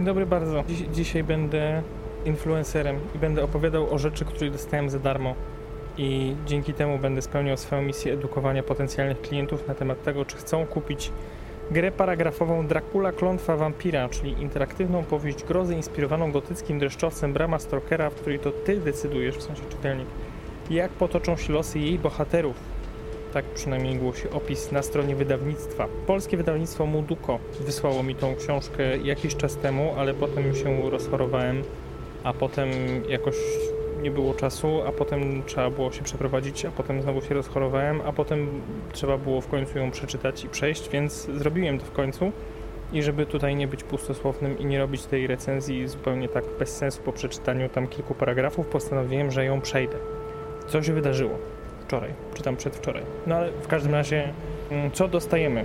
Dzień dobry bardzo. Dziś, dzisiaj będę influencerem i będę opowiadał o rzeczy, które dostałem za darmo. I dzięki temu będę spełniał swoją misję edukowania potencjalnych klientów na temat tego, czy chcą kupić grę paragrafową Dracula Klątwa Wampira, czyli interaktywną powieść grozy inspirowaną gotyckim dreszczowcem Brama Stokera, w której to ty decydujesz, w sensie czytelnik, jak potoczą się losy jej bohaterów. Tak przynajmniej głosi opis na stronie wydawnictwa. Polskie wydawnictwo Muduko wysłało mi tą książkę jakiś czas temu, ale potem się rozchorowałem, a potem jakoś nie było czasu, a potem trzeba było się przeprowadzić, a potem znowu się rozchorowałem, a potem trzeba było w końcu ją przeczytać i przejść, więc zrobiłem to w końcu. I żeby tutaj nie być pustosłownym i nie robić tej recenzji zupełnie tak bez sensu po przeczytaniu tam kilku paragrafów, postanowiłem, że ją przejdę. Co się wydarzyło? Wczoraj, czy tam przedwczoraj. No ale w każdym razie, mm, co dostajemy?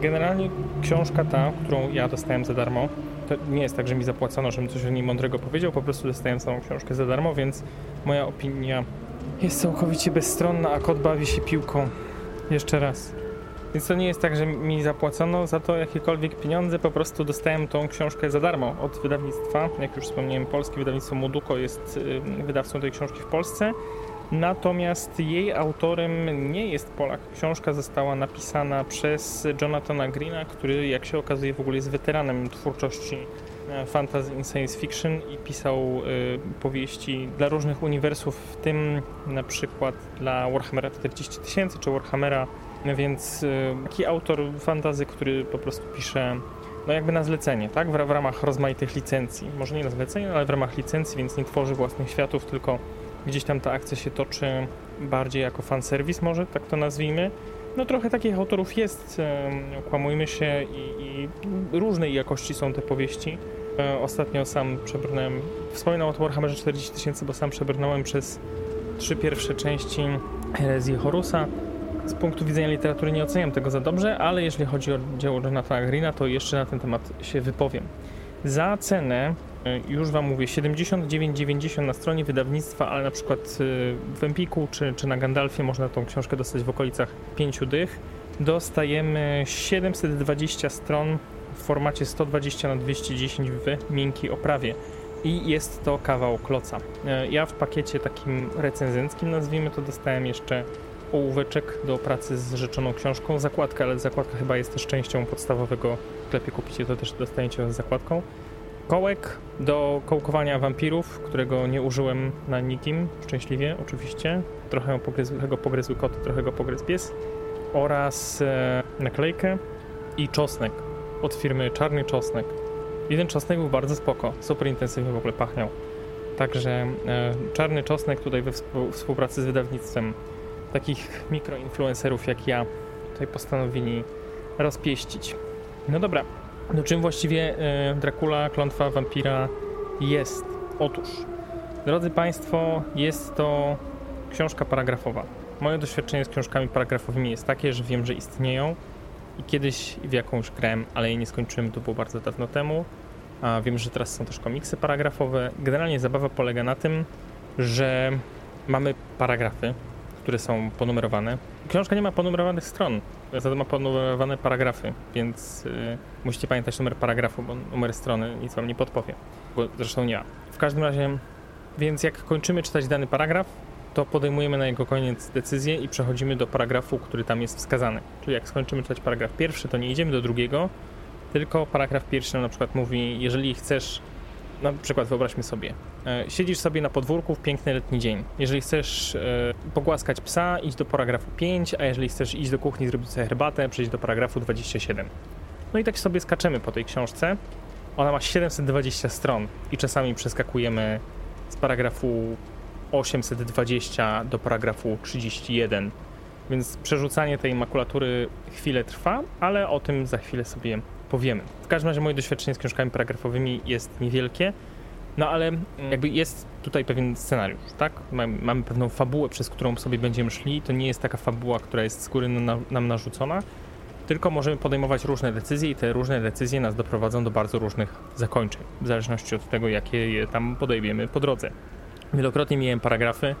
Generalnie książka ta, którą ja dostałem za darmo, to nie jest tak, że mi zapłacono, żebym coś o niej mądrego powiedział, po prostu dostałem całą książkę za darmo, więc moja opinia jest całkowicie bezstronna, a kot bawi się piłką. Jeszcze raz. Więc to nie jest tak, że mi zapłacono za to jakiekolwiek pieniądze, po prostu dostałem tą książkę za darmo od wydawnictwa. Jak już wspomniałem, polskie wydawnictwo Moduko jest wydawcą tej książki w Polsce. Natomiast jej autorem nie jest Polak. Książka została napisana przez Jonathana Greena, który jak się okazuje w ogóle jest weteranem twórczości e, fantasy i science fiction i pisał y, powieści dla różnych uniwersów, w tym na przykład dla Warhammera 40 tysięcy czy Warhammera, więc y, taki autor fantazy, który po prostu pisze no jakby na zlecenie, tak? W ramach rozmaitych licencji. Może nie na zlecenie, ale w ramach licencji, więc nie tworzy własnych światów, tylko Gdzieś tam ta akcja się toczy bardziej jako fanserwis może, tak to nazwijmy. No trochę takich autorów jest, okłamujmy się i, i różnej jakości są te powieści. E, ostatnio sam przebrnąłem, wspominam o Warhammerze 40 tysięcy, bo sam przebrnąłem przez trzy pierwsze części herezji Horusa. Z punktu widzenia literatury nie oceniam tego za dobrze, ale jeżeli chodzi o dzieło Jonathana Greena, to jeszcze na ten temat się wypowiem. Za cenę już Wam mówię, 79,90 na stronie wydawnictwa, ale na przykład e, w Empiku czy, czy na Gandalfie można tą książkę dostać w okolicach 5 dych. Dostajemy 720 stron w formacie 120 na 210 w miękkiej oprawie i jest to kawał kloca. E, ja w pakiecie takim recenzenckim, nazwijmy to, dostałem jeszcze ołóweczek do pracy z rzeczoną książką, zakładkę, ale zakładka chyba jest też częścią podstawowego w sklepie kupicie to też dostajecie z zakładką kołek do kołkowania wampirów, którego nie użyłem na nikim, szczęśliwie oczywiście. Trochę go pogryzły koty, trochę go pogryzł pies. Oraz e, naklejkę i czosnek od firmy Czarny Czosnek. Jeden czosnek był bardzo spoko, super intensywnie w ogóle pachniał. Także e, Czarny Czosnek tutaj we współpracy z wydawnictwem takich mikroinfluencerów jak ja tutaj postanowili rozpieścić. No dobra, no czym właściwie e, Dracula, klątwa wampira jest? Otóż, drodzy Państwo, jest to książka paragrafowa. Moje doświadczenie z książkami paragrafowymi jest takie, że wiem, że istnieją i kiedyś w jakąś grałem, ale jej nie skończyłem, to było bardzo dawno temu. A wiem, że teraz są też komiksy paragrafowe. Generalnie zabawa polega na tym, że mamy paragrafy, które są ponumerowane. Książka nie ma ponumerowanych stron, za to ma ponumerowane paragrafy, więc yy, musicie pamiętać numer paragrafu, bo numer strony nic wam nie podpowie, bo zresztą nie. W każdym razie, więc jak kończymy czytać dany paragraf, to podejmujemy na jego koniec decyzję i przechodzimy do paragrafu, który tam jest wskazany. Czyli jak skończymy czytać paragraf pierwszy, to nie idziemy do drugiego, tylko paragraf pierwszy na przykład mówi, jeżeli chcesz na przykład wyobraźmy sobie, e, siedzisz sobie na podwórku w piękny letni dzień. Jeżeli chcesz e, pogłaskać psa, idź do paragrafu 5, a jeżeli chcesz iść do kuchni, zrobić sobie herbatę, przejdź do paragrafu 27. No i tak sobie skaczemy po tej książce. Ona ma 720 stron i czasami przeskakujemy z paragrafu 820 do paragrafu 31. Więc przerzucanie tej makulatury chwilę trwa, ale o tym za chwilę sobie powiemy. W każdym razie moje doświadczenie z książkami paragrafowymi jest niewielkie, no ale jakby jest tutaj pewien scenariusz, tak? Mamy pewną fabułę, przez którą sobie będziemy szli. To nie jest taka fabuła, która jest z góry nam narzucona, tylko możemy podejmować różne decyzje i te różne decyzje nas doprowadzą do bardzo różnych zakończeń, w zależności od tego, jakie je tam podejmiemy po drodze. Wielokrotnie miałem paragrafy,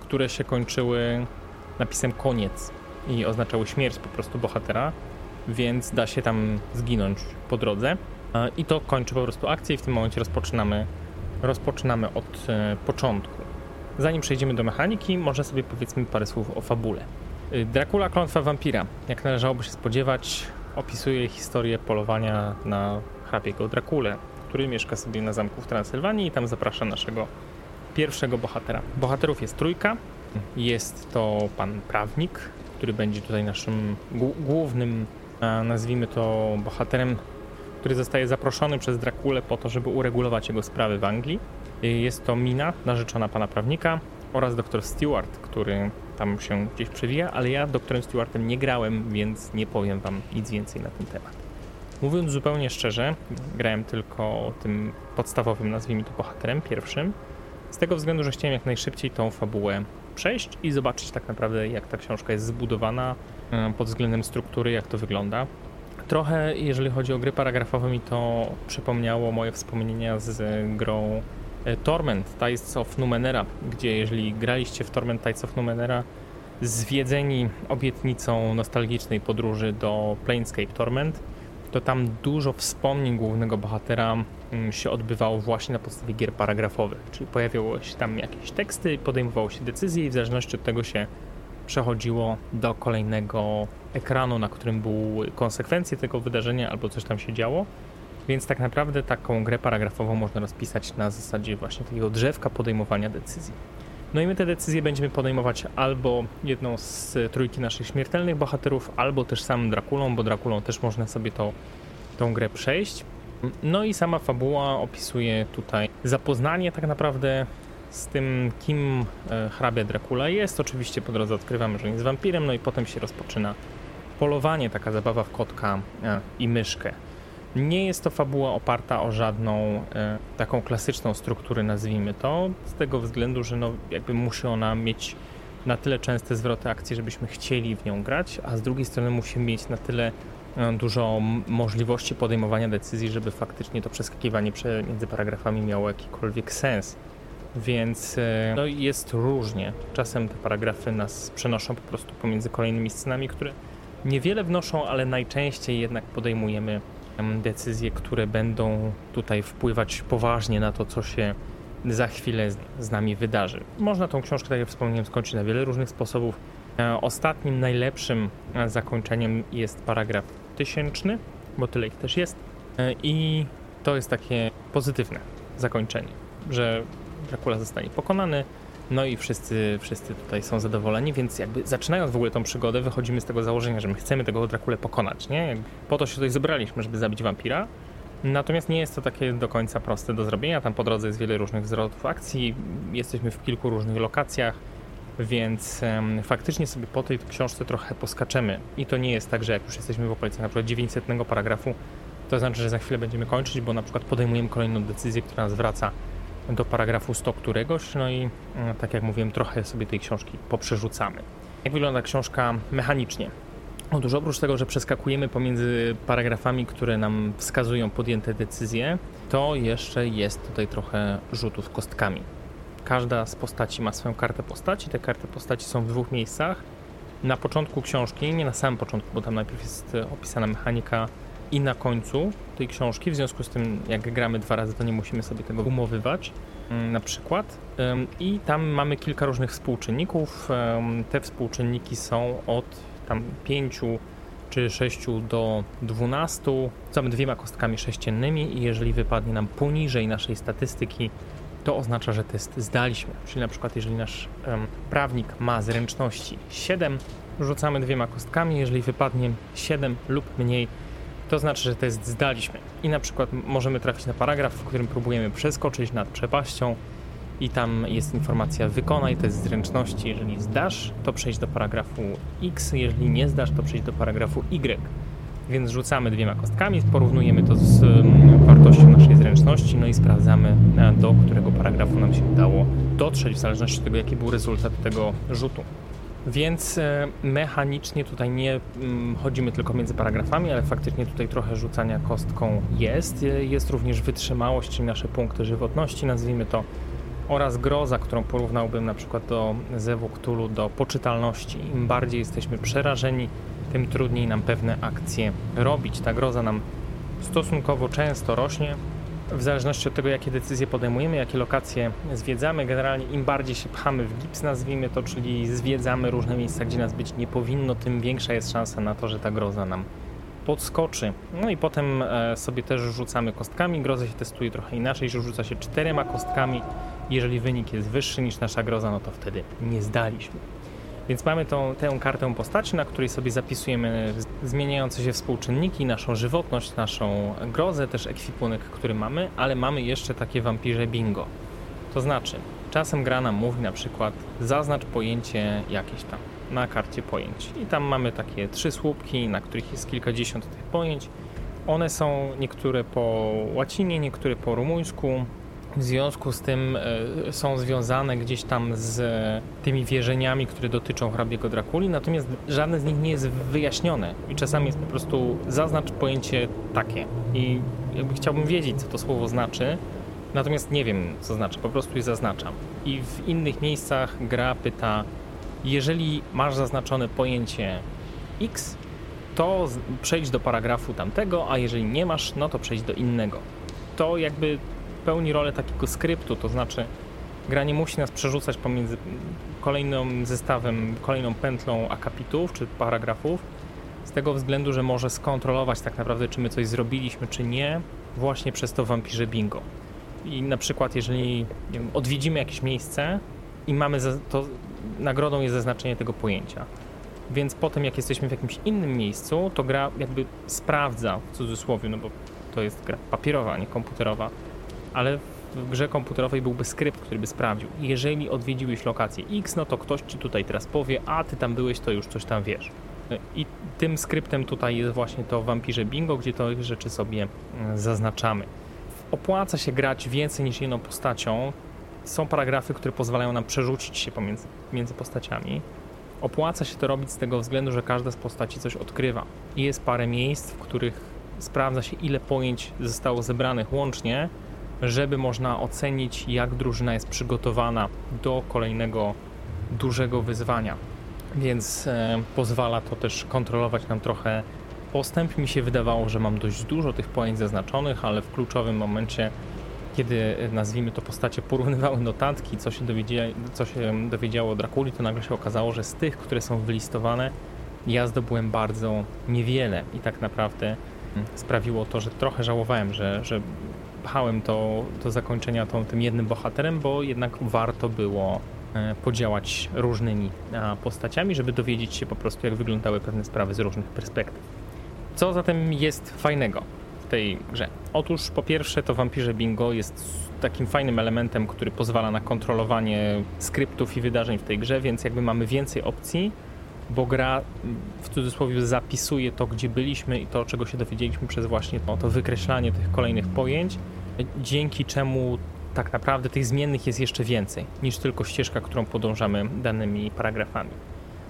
które się kończyły napisem koniec i oznaczały śmierć po prostu bohatera, więc da się tam zginąć po drodze. E, I to kończy po prostu akcję i w tym momencie rozpoczynamy, rozpoczynamy od e, początku. Zanim przejdziemy do mechaniki, może sobie powiedzmy parę słów o fabule. E, Dracula Klątwa Wampira, jak należałoby się spodziewać, opisuje historię polowania na hrabiego Drakulę, który mieszka sobie na zamku w Transylwanii i tam zaprasza naszego pierwszego bohatera. Bohaterów jest trójka. Jest to pan prawnik, który będzie tutaj naszym głównym, nazwijmy to, bohaterem, który zostaje zaproszony przez Drakulę po to, żeby uregulować jego sprawy w Anglii. Jest to Mina, narzeczona pana prawnika, oraz doktor Stewart, który tam się gdzieś przewija, ale ja doktorem Stewartem nie grałem, więc nie powiem wam nic więcej na ten temat. Mówiąc zupełnie szczerze, grałem tylko tym podstawowym, nazwijmy to bohaterem, pierwszym, z tego względu, że chciałem jak najszybciej tą fabułę przejść i zobaczyć tak naprawdę, jak ta książka jest zbudowana e, pod względem struktury, jak to wygląda. Trochę, jeżeli chodzi o gry paragrafowe, mi to przypomniało moje wspomnienia z grą e, Torment, Tides of Numenera, gdzie jeżeli graliście w Torment Tides of Numenera, zwiedzeni obietnicą nostalgicznej podróży do Planescape Torment, to tam dużo wspomnień głównego bohatera mm, się odbywało właśnie na podstawie gier paragrafowych, czyli pojawiały się tam jakieś teksty, podejmowało się decyzje i w zależności od tego się przechodziło do kolejnego ekranu, na którym były konsekwencje tego wydarzenia albo coś tam się działo. Więc tak naprawdę taką grę paragrafową można rozpisać na zasadzie właśnie takiego drzewka podejmowania decyzji. No i my te decyzje będziemy podejmować albo jedną z trójki naszych śmiertelnych bohaterów, albo też samym Drakulą, bo Drakulą też można sobie to, tą grę przejść. No i sama fabuła opisuje tutaj zapoznanie tak naprawdę z tym, kim e, hrabia Dracula jest. Oczywiście po drodze odkrywamy, że jest wampirem, no i potem się rozpoczyna polowanie, taka zabawa w kotka e, i myszkę. Nie jest to fabuła oparta o żadną e, taką klasyczną strukturę, nazwijmy to, z tego względu, że no, jakby musi ona mieć na tyle częste zwroty akcji, żebyśmy chcieli w nią grać, a z drugiej strony musi mieć na tyle e, dużo możliwości podejmowania decyzji, żeby faktycznie to przeskakiwanie między paragrafami miało jakikolwiek sens. Więc e, no, jest różnie. Czasem te paragrafy nas przenoszą po prostu pomiędzy kolejnymi scenami, które niewiele wnoszą, ale najczęściej jednak podejmujemy decyzje, które będą tutaj wpływać poważnie na to, co się za chwilę z nami wydarzy. Można tą książkę, tak jak wspomniałem, skończyć na wiele różnych sposobów. E, ostatnim, najlepszym e, zakończeniem jest paragraf tysięczny, bo tyle ich też jest. E, I to jest takie pozytywne zakończenie, że Dracula zostanie pokonany, no i wszyscy, wszyscy tutaj są zadowoleni, więc jakby zaczynając w ogóle tą przygodę, wychodzimy z tego założenia, że my chcemy tego Drakulę pokonać, nie? Po to się tutaj zebraliśmy, żeby zabić wampira. Natomiast nie jest to takie do końca proste do zrobienia. Tam po drodze jest wiele różnych zwrotów akcji, jesteśmy w kilku różnych lokacjach, więc um, faktycznie sobie po tej książce trochę poskaczemy. I to nie jest tak, że jak już jesteśmy w okolicy na przykład 900 paragrafu, to znaczy, że za chwilę będziemy kończyć, bo na przykład podejmujemy kolejną decyzję, która nas wraca do paragrafu 100 któregoś, no i mm, tak jak mówiłem, trochę sobie tej książki poprzerzucamy. Jak wygląda książka mechanicznie? Otóż oprócz tego, że przeskakujemy pomiędzy paragrafami, które nam wskazują podjęte decyzje, to jeszcze jest tutaj trochę rzutów kostkami. Każda z postaci ma swoją kartę postaci. Te karty postaci są w dwóch miejscach. Na początku książki, nie na samym początku, bo tam najpierw jest opisana mechanika i na końcu tej książki. W związku z tym, jak gramy dwa razy, to nie musimy sobie tego umowywać, mm, na przykład. I tam mamy kilka różnych współczynników. Te współczynniki są od tam 5 czy 6 do 12. Mamy dwiema kostkami sześciennymi i jeżeli wypadnie nam poniżej naszej statystyki, to oznacza, że test zdaliśmy. Czyli na przykład, jeżeli nasz prawnik ma zręczności 7, rzucamy dwiema kostkami, jeżeli wypadnie 7 lub mniej, to znaczy, że test zdaliśmy. I na przykład możemy trafić na paragraf, w którym próbujemy przeskoczyć nad przepaścią i tam jest informacja wykonaj test zręczności. Jeżeli zdasz, to przejdź do paragrafu X, jeżeli nie zdasz, to przejdź do paragrafu Y. Więc rzucamy dwiema kostkami, porównujemy to z mm, wartością naszej zręczności, no i sprawdzamy, do którego paragrafu nam się udało dotrzeć, w zależności od tego, jaki był rezultat tego rzutu. Więc e, mechanicznie tutaj nie mm, chodzimy tylko między paragrafami, ale faktycznie tutaj trochę rzucania kostką jest. Jest również wytrzymałość, czyli nasze punkty żywotności, nazwijmy to, oraz groza, którą porównałbym na przykład do Zewu do poczytalności. Im bardziej jesteśmy przerażeni, tym trudniej nam pewne akcje robić. Ta groza nam stosunkowo często rośnie. W zależności od tego, jakie decyzje podejmujemy, jakie lokacje zwiedzamy, generalnie im bardziej się pchamy w gips, nazwijmy to, czyli zwiedzamy różne miejsca, gdzie nas być nie powinno, tym większa jest szansa na to, że ta groza nam podskoczy. No i potem e, sobie też rzucamy kostkami. Grozę się testuje trochę inaczej, że rzuca się czterema kostkami. Jeżeli wynik jest wyższy niż nasza groza, no to wtedy nie zdaliśmy. Więc mamy tą, tę kartę postaci, na której sobie zapisujemy zmieniające się współczynniki, naszą żywotność, naszą grozę, też ekwipunek, który mamy, ale mamy jeszcze takie wampirze bingo. To znaczy, czasem gra nam mówi na przykład zaznacz pojęcie jakieś tam na karcie pojęć. I tam mamy takie trzy słupki, na których jest kilkadziesiąt tych pojęć. One są niektóre po łacinie, niektóre po rumuńsku. W związku z tym y, są związane gdzieś tam z tymi wierzeniami, które dotyczą hrabiego Drakuli, natomiast żadne z nich nie jest wyjaśnione i czasami jest po prostu zaznacz pojęcie takie. I jakby chciałbym wiedzieć, co to słowo znaczy, natomiast nie wiem, co znaczy, po prostu je zaznaczam. I w innych miejscach gra pyta, jeżeli masz zaznaczone pojęcie X, to przejdź do paragrafu tamtego, a jeżeli nie masz, no to przejdź do innego. To jakby pełni rolę takiego skryptu, to znaczy gra nie musi nas przerzucać pomiędzy kolejnym zestawem, kolejną pętlą akapitów czy paragrafów, z tego względu, że może skontrolować tak naprawdę, czy my coś zrobiliśmy, czy nie, właśnie przez to wampirze bingo. I na przykład, jeżeli wiem, odwiedzimy jakieś miejsce i mamy to nagrodą jest zaznaczenie tego pojęcia. Więc potem, jak jesteśmy w jakimś innym miejscu, to gra jakby sprawdza, w cudzysłowie, no bo to jest gra papierowa, nie komputerowa, ale w grze komputerowej byłby skrypt, który by sprawdził. Jeżeli odwiedziłeś lokację X, no to ktoś ci tutaj teraz powie, a ty tam byłeś, to już coś tam wiesz. I tym skryptem tutaj jest właśnie to Vampirze Bingo, gdzie to rzeczy sobie mm, zaznaczamy. Opłaca się grać więcej niż jedną postacią, są paragrafy, które pozwalają nam przerzucić się pomiędzy między postaciami. Opłaca się to robić z tego względu, że każda z postaci coś odkrywa. I jest parę miejsc, w których sprawdza się, ile pojęć zostało zebranych łącznie, żeby można ocenić, jak drużyna jest przygotowana do kolejnego dużego wyzwania. Więc e, pozwala to też kontrolować nam trochę postęp. Mi się wydawało, że mam dość dużo tych pojęć zaznaczonych, ale w kluczowym momencie kiedy nazwijmy to postacie porównywały notatki, co się, dowiedzia, co się dowiedziało o Drakuli, to nagle się okazało, że z tych, które są wylistowane, ja zdobyłem bardzo niewiele i tak naprawdę sprawiło to, że trochę żałowałem, że, że pchałem to do zakończenia tą, tym jednym bohaterem, bo jednak warto było e, podziałać różnymi postaciami, żeby dowiedzieć się po prostu, jak wyglądały pewne sprawy z różnych perspektyw. Co zatem jest fajnego? tej grze? Otóż po pierwsze to Vampirze Bingo jest takim fajnym elementem, który pozwala na kontrolowanie skryptów i wydarzeń w tej grze, więc jakby mamy więcej opcji, bo gra w cudzysłowie zapisuje to, gdzie byliśmy i to, czego się dowiedzieliśmy przez właśnie to, to wykreślanie tych kolejnych pojęć, dzięki czemu tak naprawdę tych zmiennych jest jeszcze więcej niż tylko ścieżka, którą podążamy danymi paragrafami.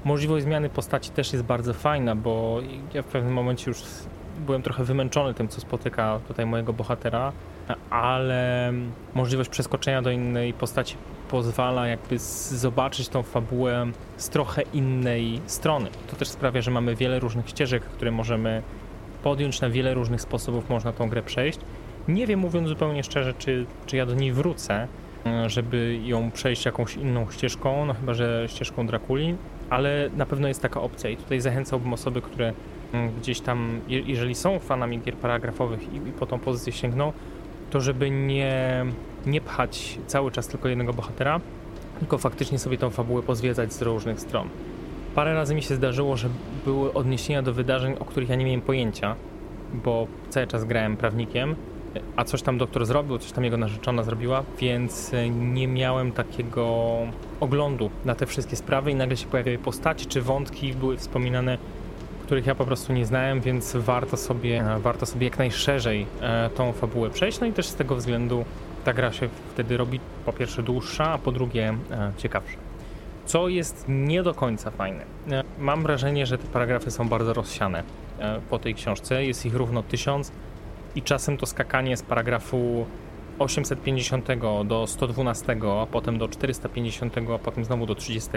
Możliwość zmiany postaci też jest bardzo fajna, bo ja w pewnym momencie już byłem trochę wymęczony tym, co spotyka tutaj mojego bohatera, ale możliwość przeskoczenia do innej postaci pozwala jakby zobaczyć tą fabułę z trochę innej strony. To też sprawia, że mamy wiele różnych ścieżek, które możemy podjąć, na wiele różnych sposobów można tą grę przejść. Nie wiem, mówiąc zupełnie szczerze, czy, czy ja do niej wrócę, żeby ją przejść jakąś inną ścieżką, no chyba, że ścieżką Drakuli, ale na pewno jest taka opcja i tutaj zachęcałbym osoby, które Mm, gdzieś tam, jeżeli są fanami gier paragrafowych i, i po tą pozycję sięgną, to żeby nie, nie pchać cały czas tylko jednego bohatera, tylko faktycznie sobie tą fabułę pozwiedzać z różnych stron. Parę razy mi się zdarzyło, że były odniesienia do wydarzeń, o których ja nie miałem pojęcia, bo cały czas grałem prawnikiem, a coś tam doktor zrobił, coś tam jego narzeczona zrobiła, więc nie miałem takiego oglądu na te wszystkie sprawy i nagle się pojawiały postaci czy wątki, były wspominane których ja po prostu nie znałem, więc warto sobie, warto sobie jak najszerzej e, tą fabułę przejść. No i też z tego względu ta gra się wtedy robi po pierwsze dłuższa, a po drugie e, ciekawsza. Co jest nie do końca fajne. E, mam wrażenie, że te paragrafy są bardzo rozsiane po tej książce. Jest ich równo tysiąc i czasem to skakanie z paragrafu 850 do 112, a potem do 450, a potem znowu do 30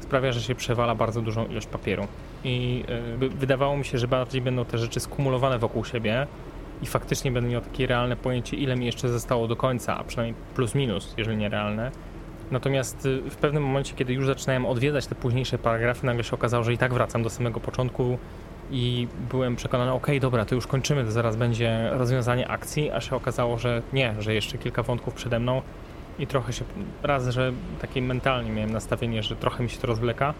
sprawia, że się przewala bardzo dużą ilość papieru. I y, wydawało mi się, że bardziej będą te rzeczy skumulowane wokół siebie, i faktycznie będę miał takie realne pojęcie, ile mi jeszcze zostało do końca, a przynajmniej plus minus, jeżeli nie realne. Natomiast y, w pewnym momencie, kiedy już zaczynałem odwiedzać te późniejsze paragrafy, nagle się okazało, że i tak wracam do samego początku i byłem przekonany, ok, dobra, to już kończymy, to zaraz będzie rozwiązanie akcji, a się okazało, że nie, że jeszcze kilka wątków przede mną i trochę się, raz, że takie mentalnie miałem nastawienie, że trochę mi się to rozwleka,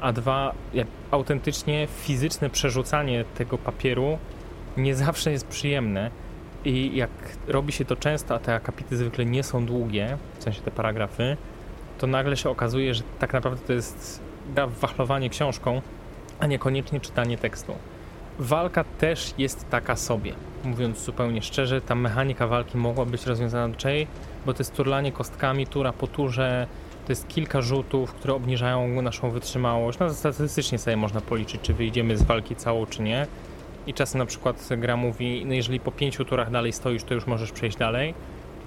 a dwa, jak autentycznie fizyczne przerzucanie tego papieru nie zawsze jest przyjemne i jak robi się to często, a te akapity zwykle nie są długie, w sensie te paragrafy, to nagle się okazuje, że tak naprawdę to jest wachlowanie książką, a niekoniecznie czytanie tekstu. Walka też jest taka sobie, mówiąc zupełnie szczerze, ta mechanika walki mogła być rozwiązana do bo to jest turlanie kostkami, tura po turze, to jest kilka rzutów, które obniżają naszą wytrzymałość. No statystycznie sobie można policzyć, czy wyjdziemy z walki całą, czy nie. I czasem na przykład gra mówi, no jeżeli po pięciu turach dalej stoisz, to już możesz przejść dalej.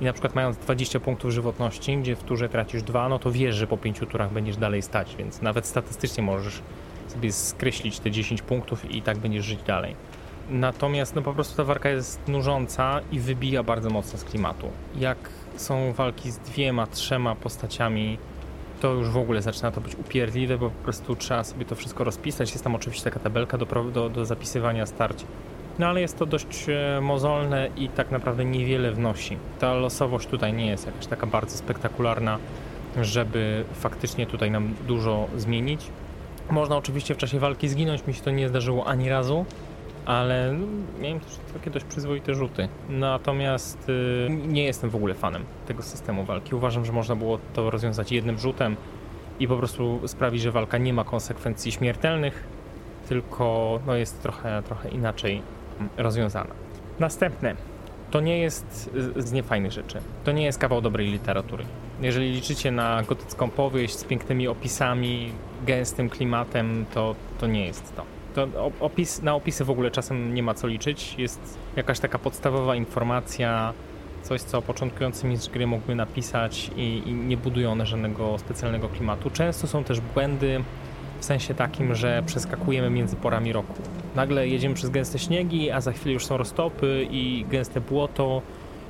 I na przykład mając 20 punktów żywotności, gdzie w turze tracisz dwa, no to wiesz, że po pięciu turach będziesz dalej stać, więc nawet statystycznie możesz sobie skreślić te 10 punktów i tak będziesz żyć dalej. Natomiast no po prostu ta walka jest nużąca i wybija bardzo mocno z klimatu. Jak są walki z dwiema, trzema postaciami, to już w ogóle zaczyna to być upierdliwe, bo po prostu trzeba sobie to wszystko rozpisać. Jest tam oczywiście taka tabelka do, do, do zapisywania starć. No ale jest to dość e, mozolne i tak naprawdę niewiele wnosi. Ta losowość tutaj nie jest jakaś taka bardzo spektakularna, żeby faktycznie tutaj nam dużo zmienić. Można oczywiście w czasie walki zginąć, mi się to nie zdarzyło ani razu, ale no, miałem też takie dość przyzwoite rzuty. Natomiast y, nie jestem w ogóle fanem tego systemu walki. Uważam, że można było to rozwiązać jednym rzutem i po prostu sprawić, że walka nie ma konsekwencji śmiertelnych, tylko no, jest trochę, trochę inaczej rozwiązana. Następne. To nie jest z niefajnych rzeczy. To nie jest kawał dobrej literatury. Jeżeli liczycie na gotycką powieść z pięknymi opisami, gęstym klimatem, to, to nie jest to. To opis, na opisy w ogóle czasem nie ma co liczyć. Jest jakaś taka podstawowa informacja, coś co początkujący mistrz gry mógłby napisać i, i nie budują one żadnego specjalnego klimatu. Często są też błędy w sensie takim, że przeskakujemy między porami roku. Nagle jedziemy przez gęste śniegi, a za chwilę już są roztopy i gęste błoto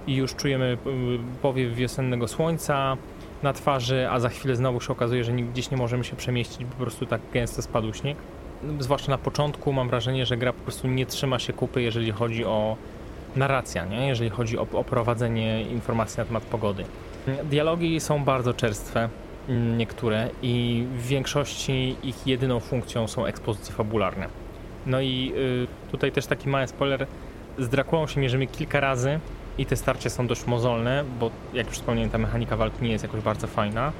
i już czujemy y, powiew wiosennego słońca na twarzy, a za chwilę znowu się okazuje, że gdzieś nie możemy się przemieścić, po prostu tak gęsto spadł śnieg zwłaszcza na początku mam wrażenie, że gra po prostu nie trzyma się kupy, jeżeli chodzi o narrację, nie? jeżeli chodzi o, o prowadzenie informacji na temat pogody. Dialogi są bardzo czerstwe, mm, niektóre, i w większości ich jedyną funkcją są ekspozycje fabularne. No i y, tutaj też taki mały spoiler, z Drakulą się mierzymy kilka razy i te starcia są dość mozolne, bo jak już wspomniałem, ta mechanika walki nie jest jakoś bardzo fajna.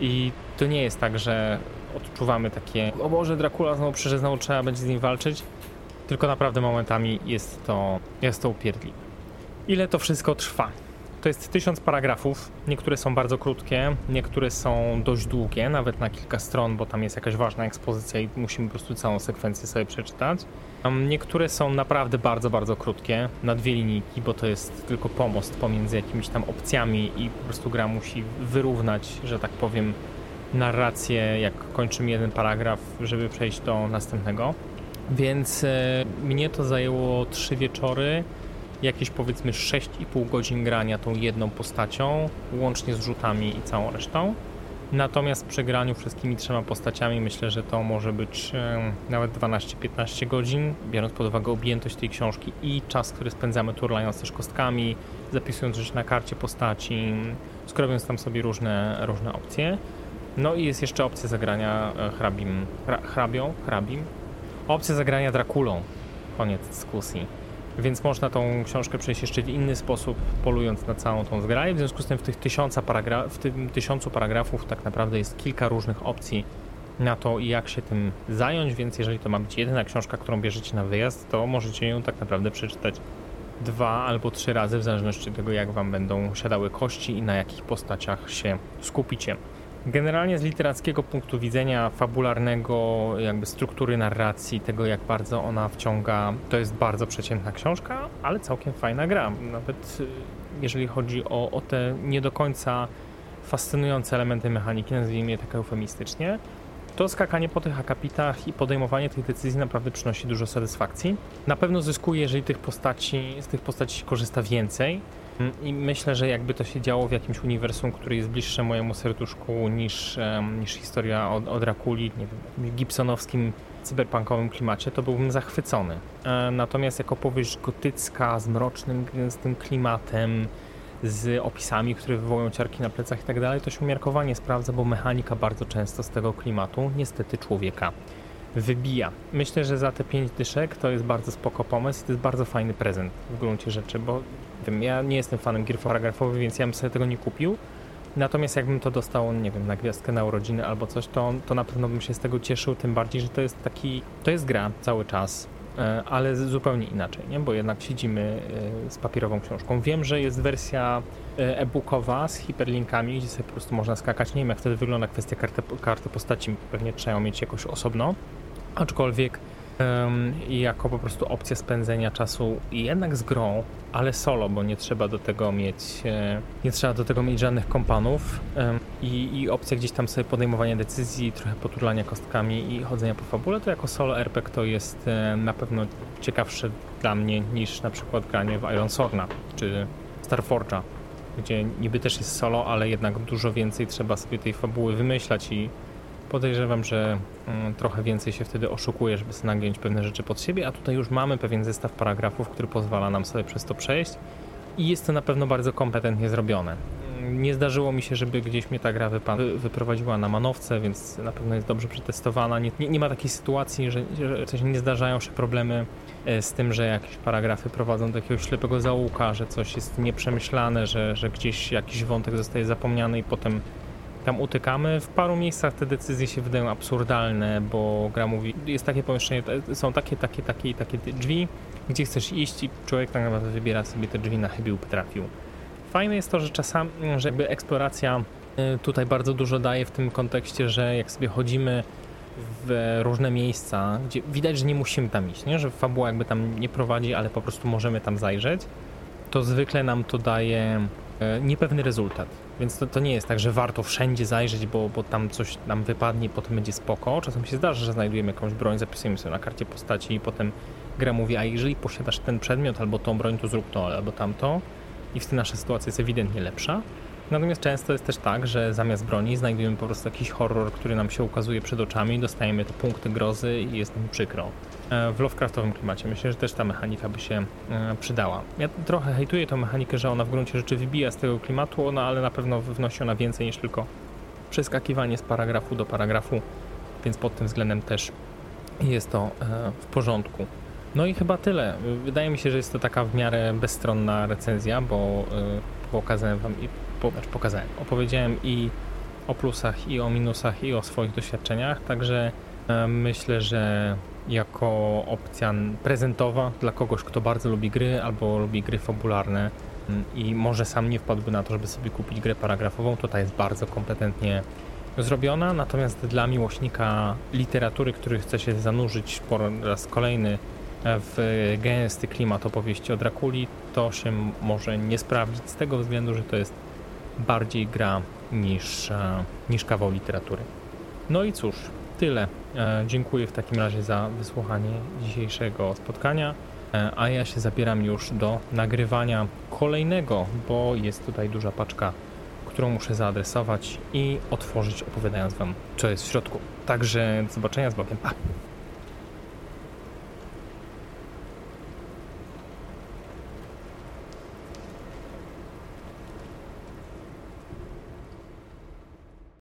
I to nie jest tak, że odczuwamy takie, o Boże, Dracula znowu przyszedł, znowu trzeba będzie z nim walczyć, tylko naprawdę momentami jest to, jest to upierdliwe. Ile to wszystko trwa? To jest tysiąc paragrafów, niektóre są bardzo krótkie, niektóre są dość długie, nawet na kilka stron, bo tam jest jakaś ważna ekspozycja i musimy po prostu całą sekwencję sobie przeczytać. Niektóre są naprawdę bardzo, bardzo krótkie, na dwie linijki, bo to jest tylko pomost pomiędzy jakimiś tam opcjami i po prostu gra musi wyrównać, że tak powiem, narrację, jak kończymy jeden paragraf, żeby przejść do następnego. Więc e, mnie to zajęło trzy wieczory, jakieś powiedzmy 6,5 godzin grania tą jedną postacią, łącznie z rzutami i całą resztą. Natomiast przy graniu wszystkimi trzema postaciami myślę, że to może być e, nawet 12-15 godzin, biorąc pod uwagę objętość tej książki i czas, który spędzamy turlając też kostkami, zapisując rzeczy na karcie postaci, skrobiąc tam sobie różne, różne opcje. No i jest jeszcze opcja zagrania e, hrabim, hrabią, hrabim. Opcja zagrania Drakulą. Koniec dyskusji. Więc można tą książkę przejść jeszcze w inny sposób, polując na całą tą zgraję. W związku z tym w tych tysiąca w tym tysiącu paragrafów tak naprawdę jest kilka różnych opcji na to, jak się tym zająć, więc jeżeli to ma być jedyna książka, którą bierzecie na wyjazd, to możecie ją tak naprawdę przeczytać dwa albo trzy razy, w zależności od tego, jak wam będą siadały kości i na jakich postaciach się skupicie. Generalnie z literackiego punktu widzenia fabularnego, jakby struktury narracji, tego jak bardzo ona wciąga, to jest bardzo przeciętna książka, ale całkiem fajna gra. Nawet y, jeżeli chodzi o, o te nie do końca fascynujące elementy mechaniki, nazwijmy je tak eufemistycznie, to skakanie po tych akapitach i podejmowanie tych decyzji naprawdę przynosi dużo satysfakcji. Na pewno zyskuje, jeżeli tych postaci, z tych postaci korzysta więcej. Mm, I myślę, że jakby to się działo w jakimś uniwersum, które jest bliższe mojemu serduszku niż, niż historia o, o Drakuli, nie wiem, gibsonowskim, cyberpunkowym klimacie, to byłbym zachwycony. E, natomiast jako powieść gotycka, z mrocznym, z tym klimatem, z opisami, które wywołują ciarki na plecach i tak dalej, to się umiarkowanie sprawdza, bo mechanika bardzo często z tego klimatu niestety człowieka wybija. Myślę, że za te 5 dyszek to jest bardzo spoko pomysł i to jest bardzo fajny prezent w gruncie rzeczy, bo wiem, ja nie jestem fanem gier paragrafowych, więc ja bym sobie tego nie kupił. Natomiast jakbym to dostał, nie wiem, na gwiazdkę na urodziny albo coś, to, to na pewno bym się z tego cieszył, tym bardziej, że to jest taki, to jest gra cały czas, e, ale zupełnie inaczej, nie? bo jednak siedzimy e, z papierową książką. Wiem, że jest wersja e, e-bookowa z hiperlinkami, gdzie sobie po prostu można skakać. Nie wiem, jak wtedy wygląda kwestia karty, karty postaci, pewnie trzeba ją mieć jakoś osobno, aczkolwiek jako po prostu opcja spędzenia czasu jednak z grą, ale solo, bo nie trzeba do tego mieć e, nie trzeba do tego mieć żadnych kompanów i, i opcja gdzieś tam sobie podejmowania decyzji, trochę poturlania kostkami i chodzenia po fabule, to jako solo RPG to jest e, na pewno ciekawsze dla mnie niż na przykład granie w Iron Sorna czy Starforge'a, gdzie niby też jest solo, ale jednak dużo więcej trzeba sobie tej fabuły wymyślać i Podejrzewam, że mm, trochę więcej się wtedy oszukuje, żeby nagiąć pewne rzeczy pod siebie, a tutaj już mamy pewien zestaw paragrafów, który pozwala nam sobie przez to przejść i jest to na pewno bardzo kompetentnie zrobione. Mm, nie zdarzyło mi się, żeby gdzieś mnie ta gra wyprowadziła na manowce, więc na pewno jest dobrze przetestowana. Nie, nie, nie ma takiej sytuacji, że, że coś nie zdarzają się problemy e, z tym, że jakieś paragrafy prowadzą do jakiegoś ślepego zaułka, że coś jest nieprzemyślane, że, że gdzieś jakiś wątek zostaje zapomniany i potem tam utykamy. W paru miejscach te decyzje się wydają absurdalne, bo gra mówi, jest takie pomieszczenie, są takie, takie, takie i takie drzwi, gdzie chcesz iść i człowiek tak naprawdę wybiera sobie te drzwi na chybił trafił. Fajne jest to, że czasami, że jakby eksploracja y, tutaj bardzo dużo daje w tym kontekście, że jak sobie chodzimy w różne miejsca, gdzie widać, że nie musimy tam iść, nie? że fabuła jakby tam nie prowadzi, ale po prostu możemy tam zajrzeć, to zwykle nam to daje E, niepewny rezultat. Więc to, to, nie jest tak, że warto wszędzie zajrzeć, bo, bo tam coś nam wypadnie i potem będzie spoko. Czasem się zdarza, że znajdujemy jakąś broń, zapisujemy sobie na karcie postaci i potem gra mówi, a jeżeli posiadasz ten przedmiot albo tą broń, to zrób to albo tamto. I wtedy nasza sytuacja jest ewidentnie lepsza. Natomiast często jest też tak, że zamiast broni znajdujemy po prostu jakiś horror, który nam się ukazuje przed oczami, dostajemy te punkty grozy i jest nam przykro. E, w Lovecraftowym klimacie myślę, że też ta mechanika by się e, przydała. Ja trochę hejtuję tę mechanikę, że ona w gruncie rzeczy wybija z tego klimatu, ale na pewno wnosi ona więcej niż tylko przeskakiwanie z paragrafu do paragrafu, więc pod tym względem też jest to e, w porządku. No i chyba tyle. Wydaje mi się, że jest to taka w miarę bezstronna recenzja, bo pokazałem wam i po, znaczy pokazałem, opowiedziałem i o plusach, i o minusach, i o swoich doświadczeniach, także e, myślę, że jako opcja prezentowa dla kogoś, kto bardzo lubi gry albo lubi gry fabularne mm, i może sam nie wpadłby na to, żeby sobie kupić grę paragrafową, to ta jest bardzo kompetentnie zrobiona, natomiast dla miłośnika literatury, który chce się zanurzyć po raz kolejny e, w gęsty klimat opowieści o Drakuli, to się może nie sprawdzić z tego względu, że to jest bardziej gra niż, e, niż kawał literatury. No i cóż, tyle. E, dziękuję w takim razie za wysłuchanie dzisiejszego spotkania, e, a ja się zabieram już do nagrywania kolejnego, bo jest tutaj duża paczka, którą muszę zaadresować i otworzyć, opowiadając Wam, co jest w środku. Także do zobaczenia z Bogiem. Pa!